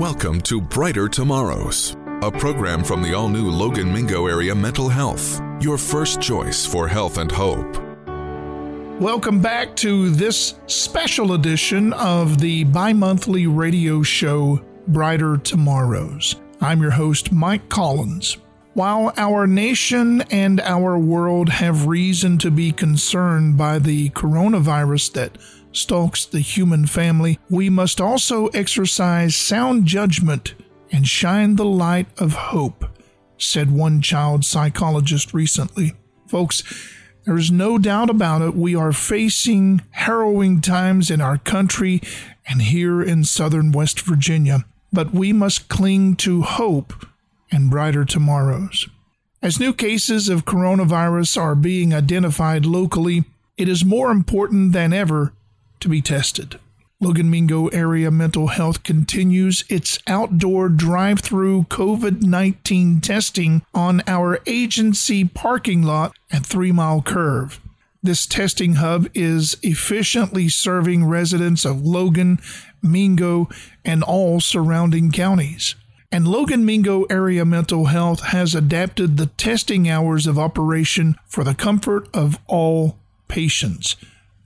Welcome to Brighter Tomorrows, a program from the all new Logan Mingo Area Mental Health, your first choice for health and hope. Welcome back to this special edition of the bi monthly radio show Brighter Tomorrows. I'm your host, Mike Collins. While our nation and our world have reason to be concerned by the coronavirus that stalks the human family, we must also exercise sound judgment and shine the light of hope, said one child psychologist recently. Folks, there is no doubt about it, we are facing harrowing times in our country and here in southern West Virginia, but we must cling to hope and brighter tomorrows. As new cases of coronavirus are being identified locally, it is more important than ever to be tested. Logan Mingo Area Mental Health continues its outdoor drive through COVID 19 testing on our agency parking lot at Three Mile Curve. This testing hub is efficiently serving residents of Logan, Mingo, and all surrounding counties. And Logan Mingo Area Mental Health has adapted the testing hours of operation for the comfort of all patients.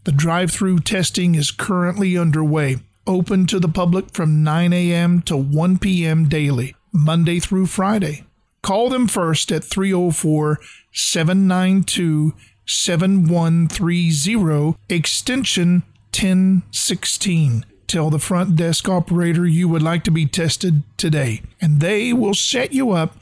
The drive through testing is currently underway, open to the public from 9 a.m. to 1 p.m. daily, Monday through Friday. Call them first at 304 792 7130, extension 1016. Tell the front desk operator you would like to be tested today, and they will set you up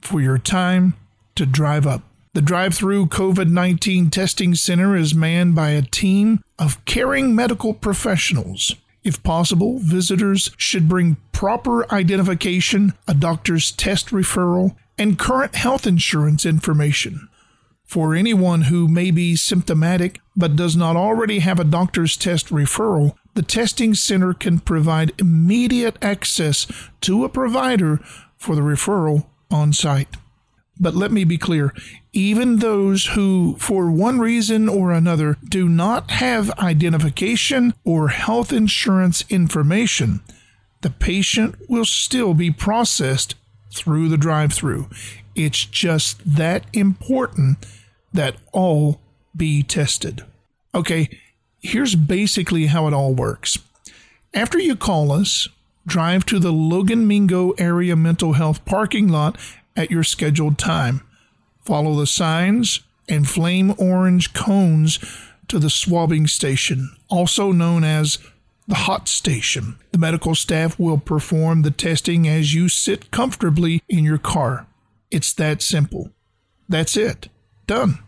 for your time to drive up. The drive through COVID 19 testing center is manned by a team of caring medical professionals. If possible, visitors should bring proper identification, a doctor's test referral, and current health insurance information. For anyone who may be symptomatic but does not already have a doctor's test referral, the testing center can provide immediate access to a provider for the referral on site. But let me be clear even those who, for one reason or another, do not have identification or health insurance information, the patient will still be processed through the drive through. It's just that important that all be tested. Okay, here's basically how it all works. After you call us, drive to the Logan Mingo Area Mental Health parking lot at your scheduled time. Follow the signs and flame orange cones to the swabbing station, also known as the hot station. The medical staff will perform the testing as you sit comfortably in your car. It's that simple. That's it. Done.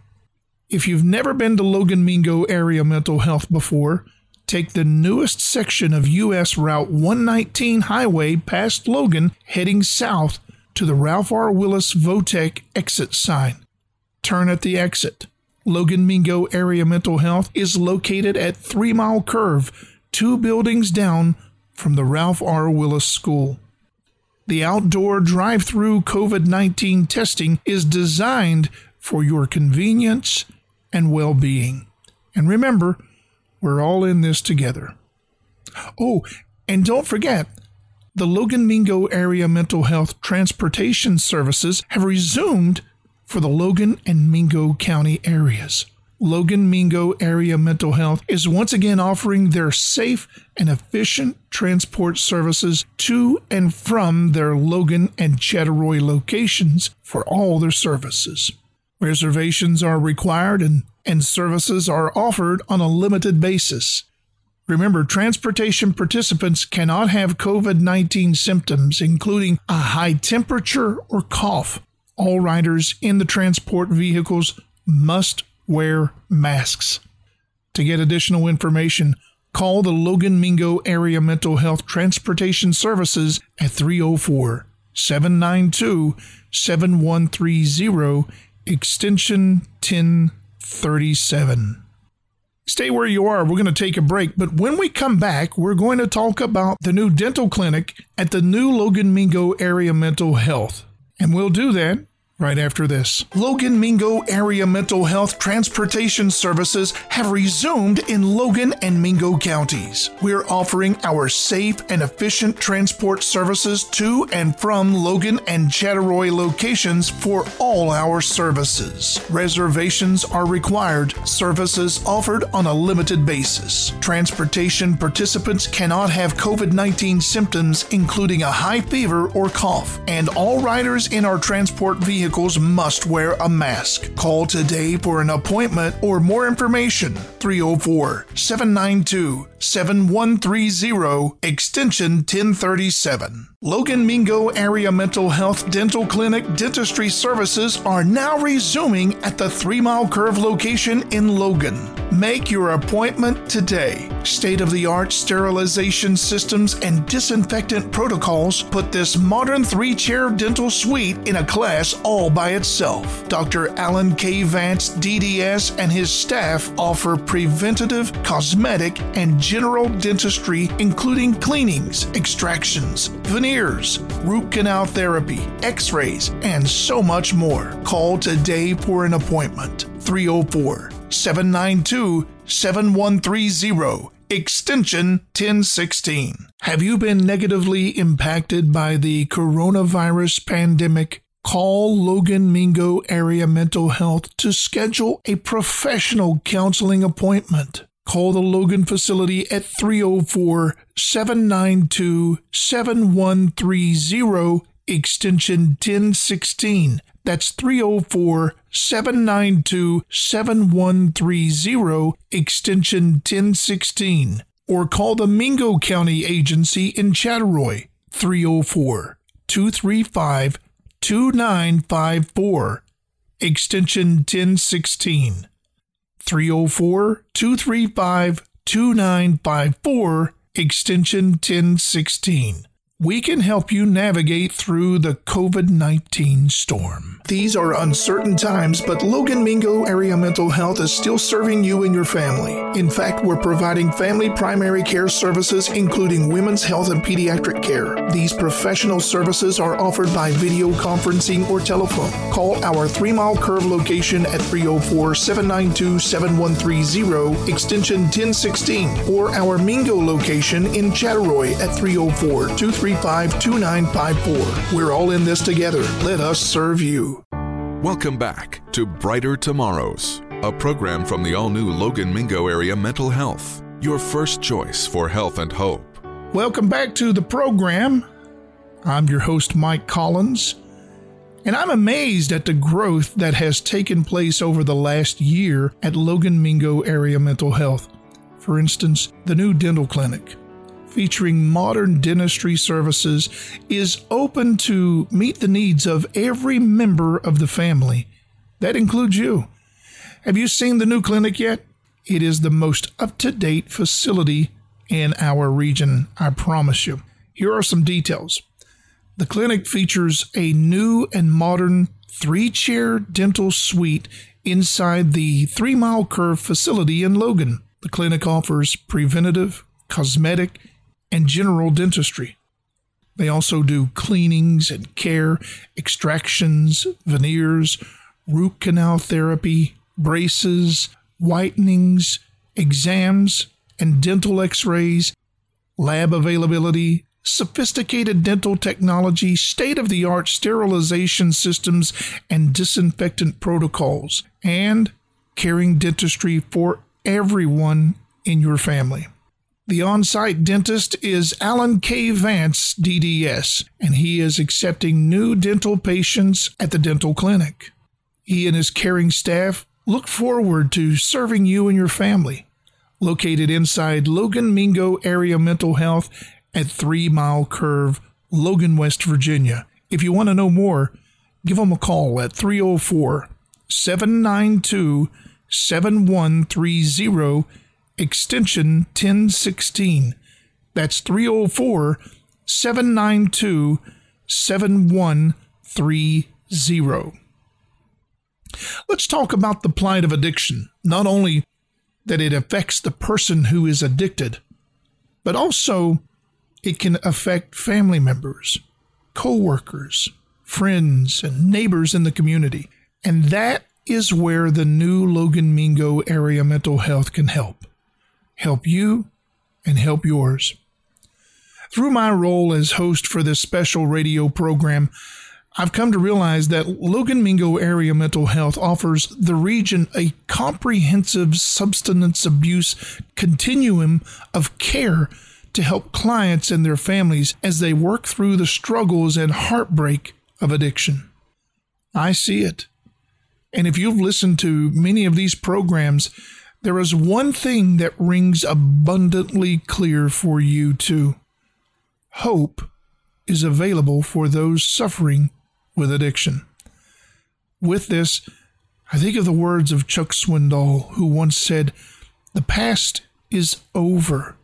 If you've never been to Logan Mingo area mental health before, take the newest section of US Route 119 highway past Logan heading south to the Ralph R. Willis Votech exit sign. Turn at the exit. Logan Mingo Area Mental Health is located at Three Mile Curve, two buildings down from the Ralph R. Willis School. The outdoor drive through COVID 19 testing is designed for your convenience and well being. And remember, we're all in this together. Oh, and don't forget, the Logan Mingo area mental health transportation services have resumed for the Logan and Mingo County areas. Logan Mingo Area Mental Health is once again offering their safe and efficient transport services to and from their Logan and Chattaroy locations for all their services. Reservations are required and, and services are offered on a limited basis. Remember, transportation participants cannot have COVID 19 symptoms, including a high temperature or cough. All riders in the transport vehicles must wear masks. To get additional information, call the Logan Mingo Area Mental Health Transportation Services at 304 792 7130, extension 1037. Stay where you are. We're going to take a break. But when we come back, we're going to talk about the new dental clinic at the new Logan Mingo Area Mental Health. And we'll do that right after this. Logan Mingo area mental health transportation services have resumed in Logan and Mingo counties. We're offering our safe and efficient transport services to and from Logan and Chattaroy locations for all our services. Reservations are required, services offered on a limited basis. Transportation participants cannot have COVID 19 symptoms, including a high fever or cough, and all riders in our transport vehicles vehicles must wear a mask. Call today for an appointment or more information 304 792 7130 extension 1037. Logan Mingo Area Mental Health Dental Clinic dentistry services are now resuming at the Three Mile Curve location in Logan. Make your appointment today. State of the art sterilization systems and disinfectant protocols put this modern three chair dental suite in a class all by itself. Dr. Alan K. Vance, DDS, and his staff offer preventative, cosmetic, and general dentistry, including cleanings, extractions, veneers, root canal therapy, x rays, and so much more. Call today for an appointment 304 792 7130 extension 1016. Have you been negatively impacted by the coronavirus pandemic? Call Logan Mingo Area Mental Health to schedule a professional counseling appointment. Call the Logan facility at 304 792 7130 extension 1016. That's 304 792 7130 extension 1016. Or call the Mingo County Agency in Chattaroy 304 235 2954 extension 1016. 304 235 2954, extension 1016 we can help you navigate through the COVID 19 storm. These are uncertain times, but Logan Mingo Area Mental Health is still serving you and your family. In fact, we're providing family primary care services, including women's health and pediatric care. These professional services are offered by video conferencing or telephone. Call our Three Mile Curve location at 304 792 7130, extension 1016, or our Mingo location in Chattaroy at 304 235 2954. We're all in this together. Let us serve you. Welcome back to Brighter Tomorrows, a program from the all new Logan Mingo area mental health, your first choice for health and hope. Welcome back to the program. I'm your host, Mike Collins, and I'm amazed at the growth that has taken place over the last year at Logan Mingo Area Mental Health. For instance, the new dental clinic featuring modern dentistry services is open to meet the needs of every member of the family. That includes you. Have you seen the new clinic yet? It is the most up to date facility in our region, I promise you. Here are some details. The clinic features a new and modern three chair dental suite inside the Three Mile Curve facility in Logan. The clinic offers preventative, cosmetic, and general dentistry. They also do cleanings and care, extractions, veneers, root canal therapy, braces, whitenings, exams, and dental x rays, lab availability, sophisticated dental technology, state of the art sterilization systems, and disinfectant protocols, and caring dentistry for everyone in your family. The on site dentist is Alan K. Vance, DDS, and he is accepting new dental patients at the dental clinic. He and his caring staff look forward to serving you and your family. Located inside Logan Mingo Area Mental Health at Three Mile Curve, Logan, West Virginia. If you want to know more, give them a call at 304 792 7130 extension 1016. That's 304 792 7130. Let's talk about the plight of addiction. Not only that it affects the person who is addicted, but also it can affect family members, co workers, friends, and neighbors in the community. And that is where the new Logan Mingo area mental health can help. Help you and help yours. Through my role as host for this special radio program, I've come to realize that Logan Mingo Area Mental Health offers the region a comprehensive substance abuse continuum of care to help clients and their families as they work through the struggles and heartbreak of addiction. I see it. And if you've listened to many of these programs, there is one thing that rings abundantly clear for you too. Hope is available for those suffering with addiction. With this, I think of the words of Chuck Swindoll, who once said, The past is over.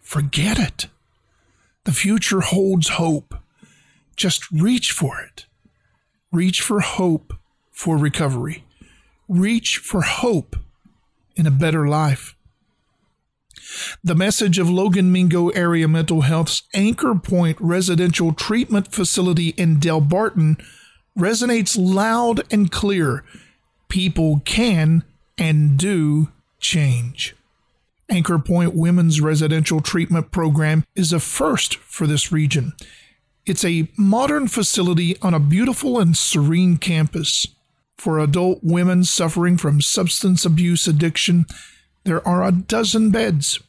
Forget it. The future holds hope. Just reach for it. Reach for hope for recovery. Reach for hope in a better life. The message of Logan Mingo Area Mental Health's Anchor Point Residential Treatment Facility in Delbarton resonates loud and clear. People can and do change. Anchor Point Women's Residential Treatment Program is a first for this region. It's a modern facility on a beautiful and serene campus. For adult women suffering from substance abuse addiction, there are a dozen beds.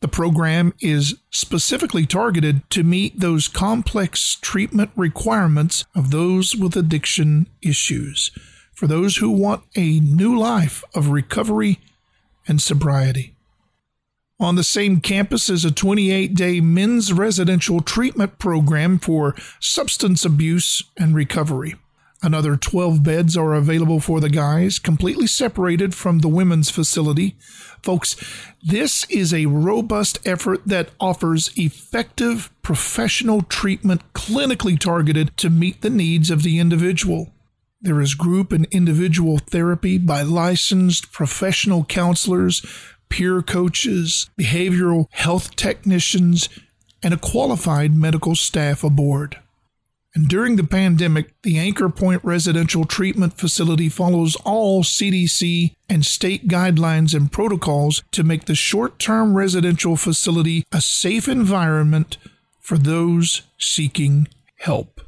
The program is specifically targeted to meet those complex treatment requirements of those with addiction issues, for those who want a new life of recovery and sobriety. On the same campus is a 28 day men's residential treatment program for substance abuse and recovery. Another 12 beds are available for the guys, completely separated from the women's facility. Folks, this is a robust effort that offers effective professional treatment clinically targeted to meet the needs of the individual. There is group and individual therapy by licensed professional counselors, peer coaches, behavioral health technicians, and a qualified medical staff aboard. And during the pandemic, the Anchor Point Residential Treatment Facility follows all CDC and state guidelines and protocols to make the short term residential facility a safe environment for those seeking help.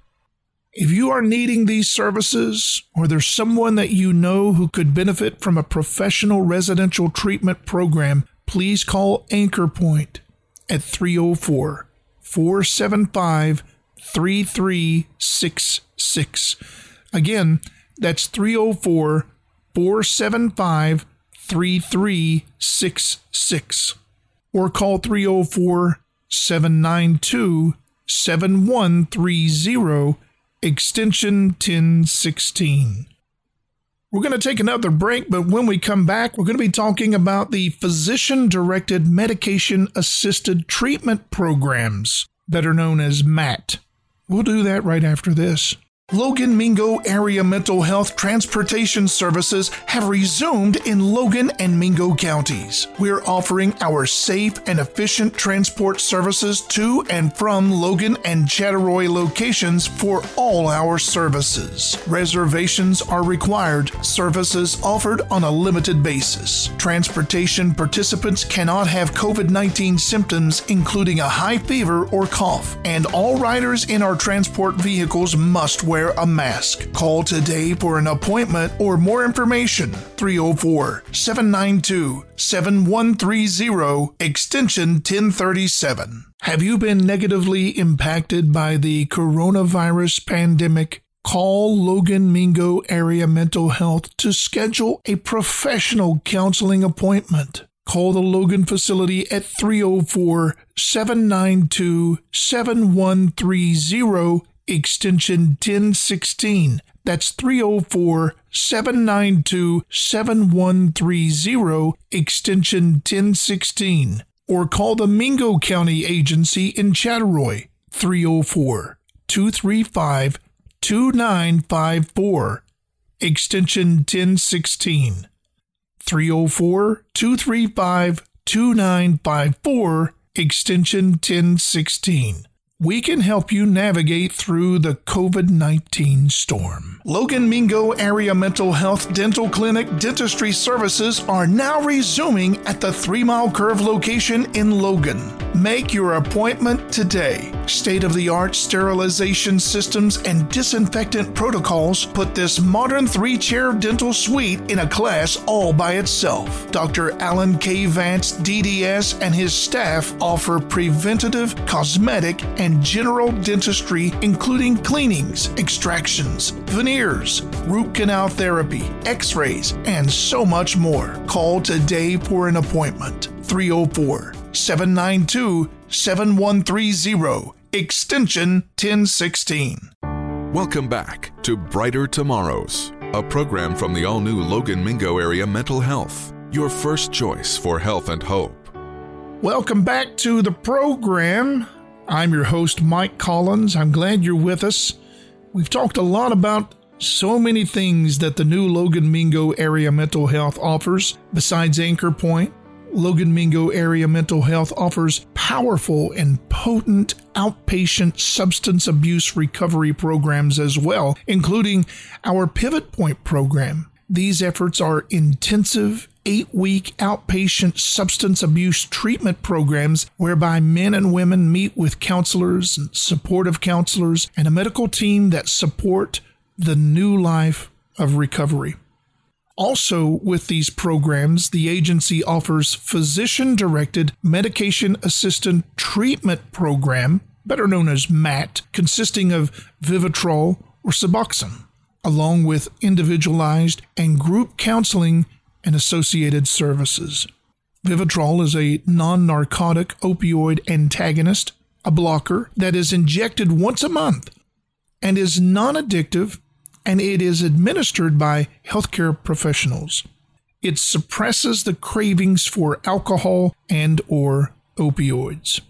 If you are needing these services, or there's someone that you know who could benefit from a professional residential treatment program, please call Anchor Point at 304 475 3366. Again, that's 304 475 3366. Or call 304 792 7130, extension 1016. We're going to take another break, but when we come back, we're going to be talking about the physician directed medication assisted treatment programs are known as MAT. We'll do that right after this. Logan Mingo area mental health transportation services have resumed in Logan and Mingo counties. We're offering our safe and efficient transport services to and from Logan and Chattaroy locations for all our services. Reservations are required, services offered on a limited basis. Transportation participants cannot have COVID 19 symptoms, including a high fever or cough, and all riders in our transport vehicles must wear wear a mask. Call today for an appointment or more information 304 792 7130 extension 1037. Have you been negatively impacted by the coronavirus pandemic? Call Logan Mingo Area Mental Health to schedule a professional counseling appointment. Call the Logan facility at 304 792 7130 extension 1016. That's 304 792 7130, extension 1016. Or call the Mingo County Agency in Chattaroy, 304 235 2954, extension 1016. 304 235 2954, extension 1016 we can help you navigate through the COVID 19 storm. Logan Mingo Area Mental Health Dental Clinic dentistry services are now resuming at the Three Mile Curve location in Logan. Make your appointment today. State of the art sterilization systems and disinfectant protocols put this modern three chair dental suite in a class all by itself. Dr. Alan K. Vance, DDS, and his staff offer preventative, cosmetic, and general dentistry, including cleanings, extractions, veneers, root canal therapy, x rays, and so much more. Call today for an appointment 304 792 7130, extension 1016. Welcome back to Brighter Tomorrows, a program from the all new Logan Mingo Area Mental Health, your first choice for health and hope. Welcome back to the program. I'm your host, Mike Collins. I'm glad you're with us. We've talked a lot about so many things that the new Logan Mingo Area Mental Health offers. Besides Anchor Point, Logan Mingo Area Mental Health offers powerful and potent outpatient substance abuse recovery programs as well, including our Pivot Point program. These efforts are intensive eight week outpatient substance abuse treatment programs whereby men and women meet with counselors and supportive counselors and a medical team that support the new life of recovery. Also, with these programs, the agency offers physician directed medication assisted treatment program, better known as MAT, consisting of Vivitrol or Suboxone, along with individualized and group counseling and associated services. Vivitrol is a non narcotic opioid antagonist, a blocker that is injected once a month and is non addictive, and it is administered by healthcare professionals. It suppresses the cravings for alcohol and or opioids.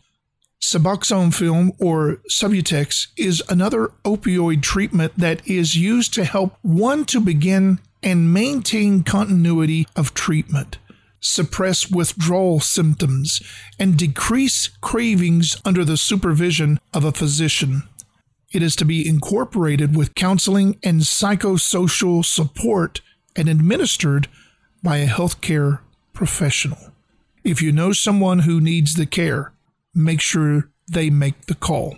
Suboxone film or Subutex is another opioid treatment that is used to help one to begin and maintain continuity of treatment, suppress withdrawal symptoms, and decrease cravings under the supervision of a physician. It is to be incorporated with counseling and psychosocial support and administered by a healthcare professional. If you know someone who needs the care, make sure they make the call.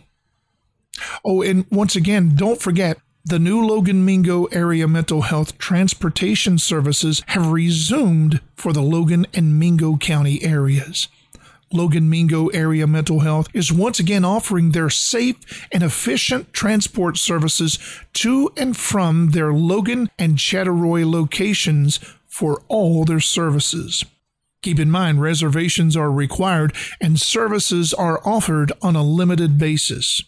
Oh, and once again, don't forget the new Logan Mingo area mental health transportation services have resumed for the Logan and Mingo County areas. Logan Mingo Area Mental Health is once again offering their safe and efficient transport services to and from their Logan and Chattaroy locations for all their services. Keep in mind, reservations are required and services are offered on a limited basis.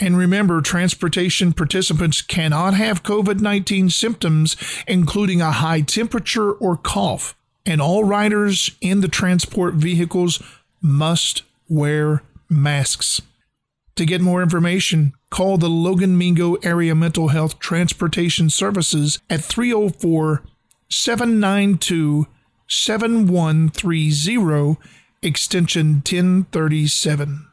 And remember, transportation participants cannot have COVID 19 symptoms, including a high temperature or cough. And all riders in the transport vehicles must wear masks. To get more information, call the Logan Mingo Area Mental Health Transportation Services at 304 792 7130, extension 1037.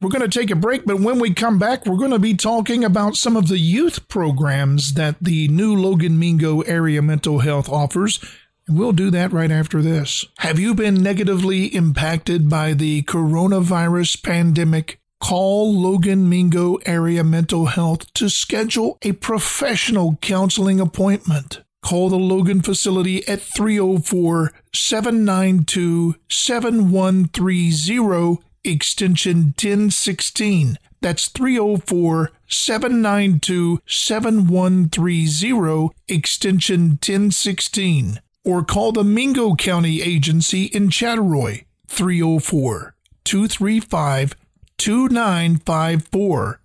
We're going to take a break, but when we come back, we're going to be talking about some of the youth programs that the new Logan Mingo area mental health offers. And we'll do that right after this. Have you been negatively impacted by the coronavirus pandemic? Call Logan Mingo Area Mental Health to schedule a professional counseling appointment. Call the Logan facility at 304 792 7130 extension 1016. That's 304 792 7130, extension 1016. Or call the Mingo County Agency in Chattaroy, 304 235 2954,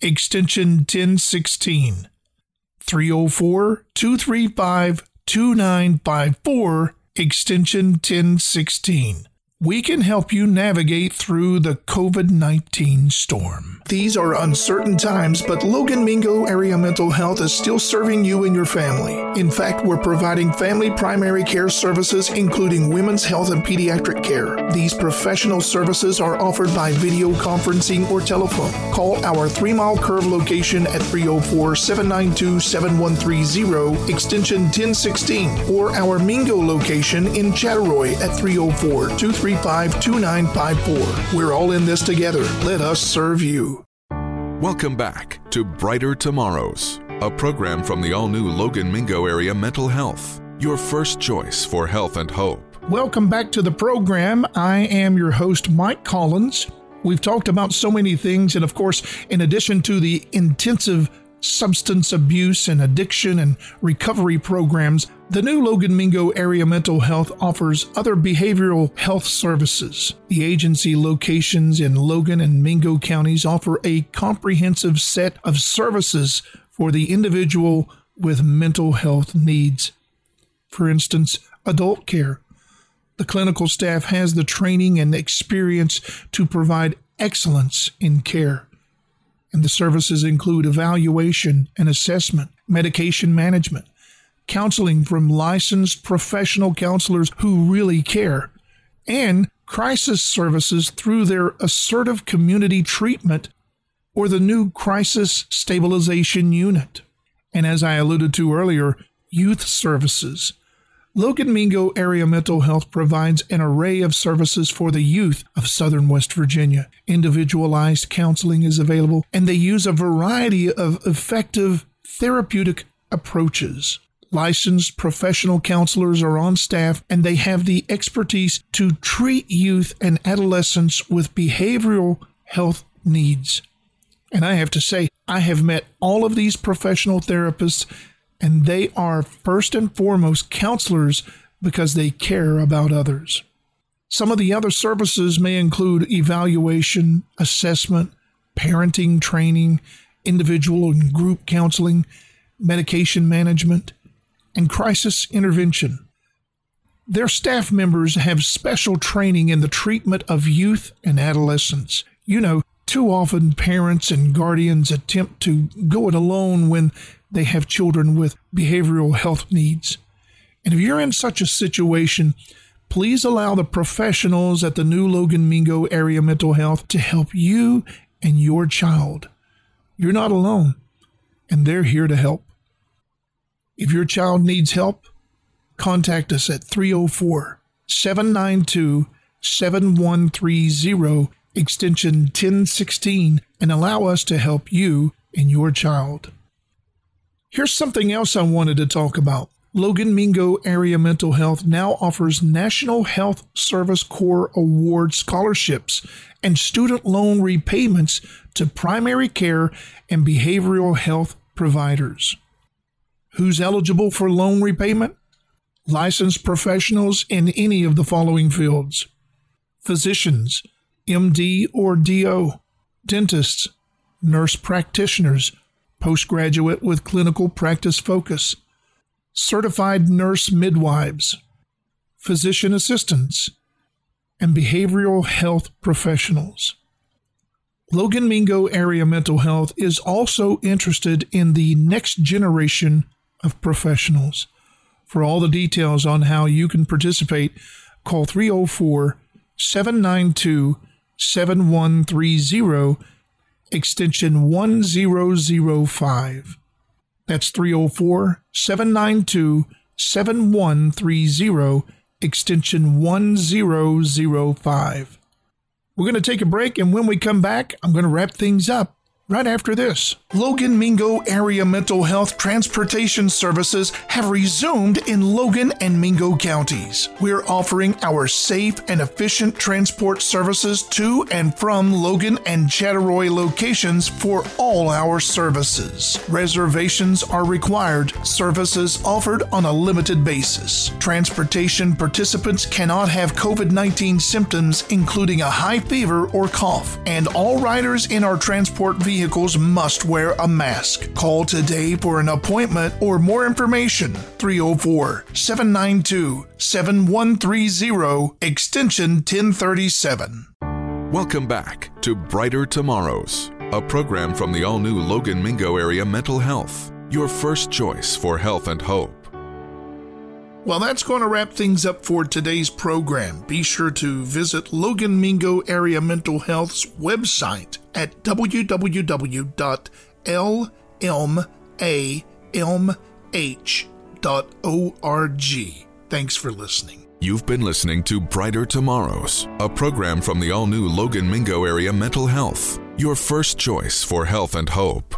extension 1016. 304 235 2954, extension 1016 we can help you navigate through the COVID 19 storm. These are uncertain times, but Logan Mingo Area Mental Health is still serving you and your family. In fact, we're providing family primary care services, including women's health and pediatric care. These professional services are offered by video conferencing or telephone. Call our Three Mile Curve location at 304 792 7130, extension 1016, or our Mingo location in Chattaroy at 304 235 2954. We're all in this together. Let us serve you. Welcome back to Brighter Tomorrows, a program from the all new Logan Mingo Area Mental Health, your first choice for health and hope. Welcome back to the program. I am your host, Mike Collins. We've talked about so many things, and of course, in addition to the intensive substance abuse and addiction and recovery programs, the new Logan Mingo Area Mental Health offers other behavioral health services. The agency locations in Logan and Mingo counties offer a comprehensive set of services for the individual with mental health needs. For instance, adult care. The clinical staff has the training and experience to provide excellence in care. And the services include evaluation and assessment, medication management, counseling from licensed professional counselors who really care, and crisis services through their assertive community treatment or the new crisis stabilization unit. And as I alluded to earlier, youth services. Logan Mingo Area Mental Health provides an array of services for the youth of Southern West Virginia. Individualized counseling is available, and they use a variety of effective therapeutic approaches. Licensed professional counselors are on staff and they have the expertise to treat youth and adolescents with behavioral health needs. And I have to say, I have met all of these professional therapists, and they are first and foremost counselors because they care about others. Some of the other services may include evaluation, assessment, parenting training, individual and group counseling, medication management, and crisis intervention. Their staff members have special training in the treatment of youth and adolescents. You know, too often parents and guardians attempt to go it alone when they have children with behavioral health needs. And if you're in such a situation, please allow the professionals at the new Logan Mingo Area Mental Health to help you and your child. You're not alone, and they're here to help. If your child needs help, contact us at 304 792 7130, extension 1016, and allow us to help you and your child. Here's something else I wanted to talk about. Logan Mingo Area Mental Health now offers National Health Service Corps Award scholarships and student loan repayments to primary care and behavioral health providers. Who's eligible for loan repayment? Licensed professionals in any of the following fields physicians, MD or DO, dentists, nurse practitioners, postgraduate with clinical practice focus, certified nurse midwives, physician assistants, and behavioral health professionals. Logan Mingo Area Mental Health is also interested in the next generation of professionals. For all the details on how you can participate, call 304 792 7130, extension 1005. That's 304 792 7130, extension 1005. We're going to take a break, and when we come back, I'm going to wrap things up right after this. Logan Mingo Area Mental Health Transportation Services have resumed in Logan and Mingo counties. We're offering our safe and efficient transport services to and from Logan and Chattaroy locations for all our services. Reservations are required, services offered on a limited basis. Transportation participants cannot have COVID 19 symptoms, including a high fever or cough, and all riders in our transport vehicles vehicles must wear a mask. Call today for an appointment or more information 304 792 7130 extension 1037. Welcome back to Brighter Tomorrows, a program from the all new Logan Mingo Area Mental Health, your first choice for health and hope. Well, that's going to wrap things up for today's program. Be sure to visit Logan Mingo Area Mental Health's website at www.lmamh.org. Thanks for listening. You've been listening to Brighter Tomorrows, a program from the all new Logan Mingo Area Mental Health, your first choice for health and hope.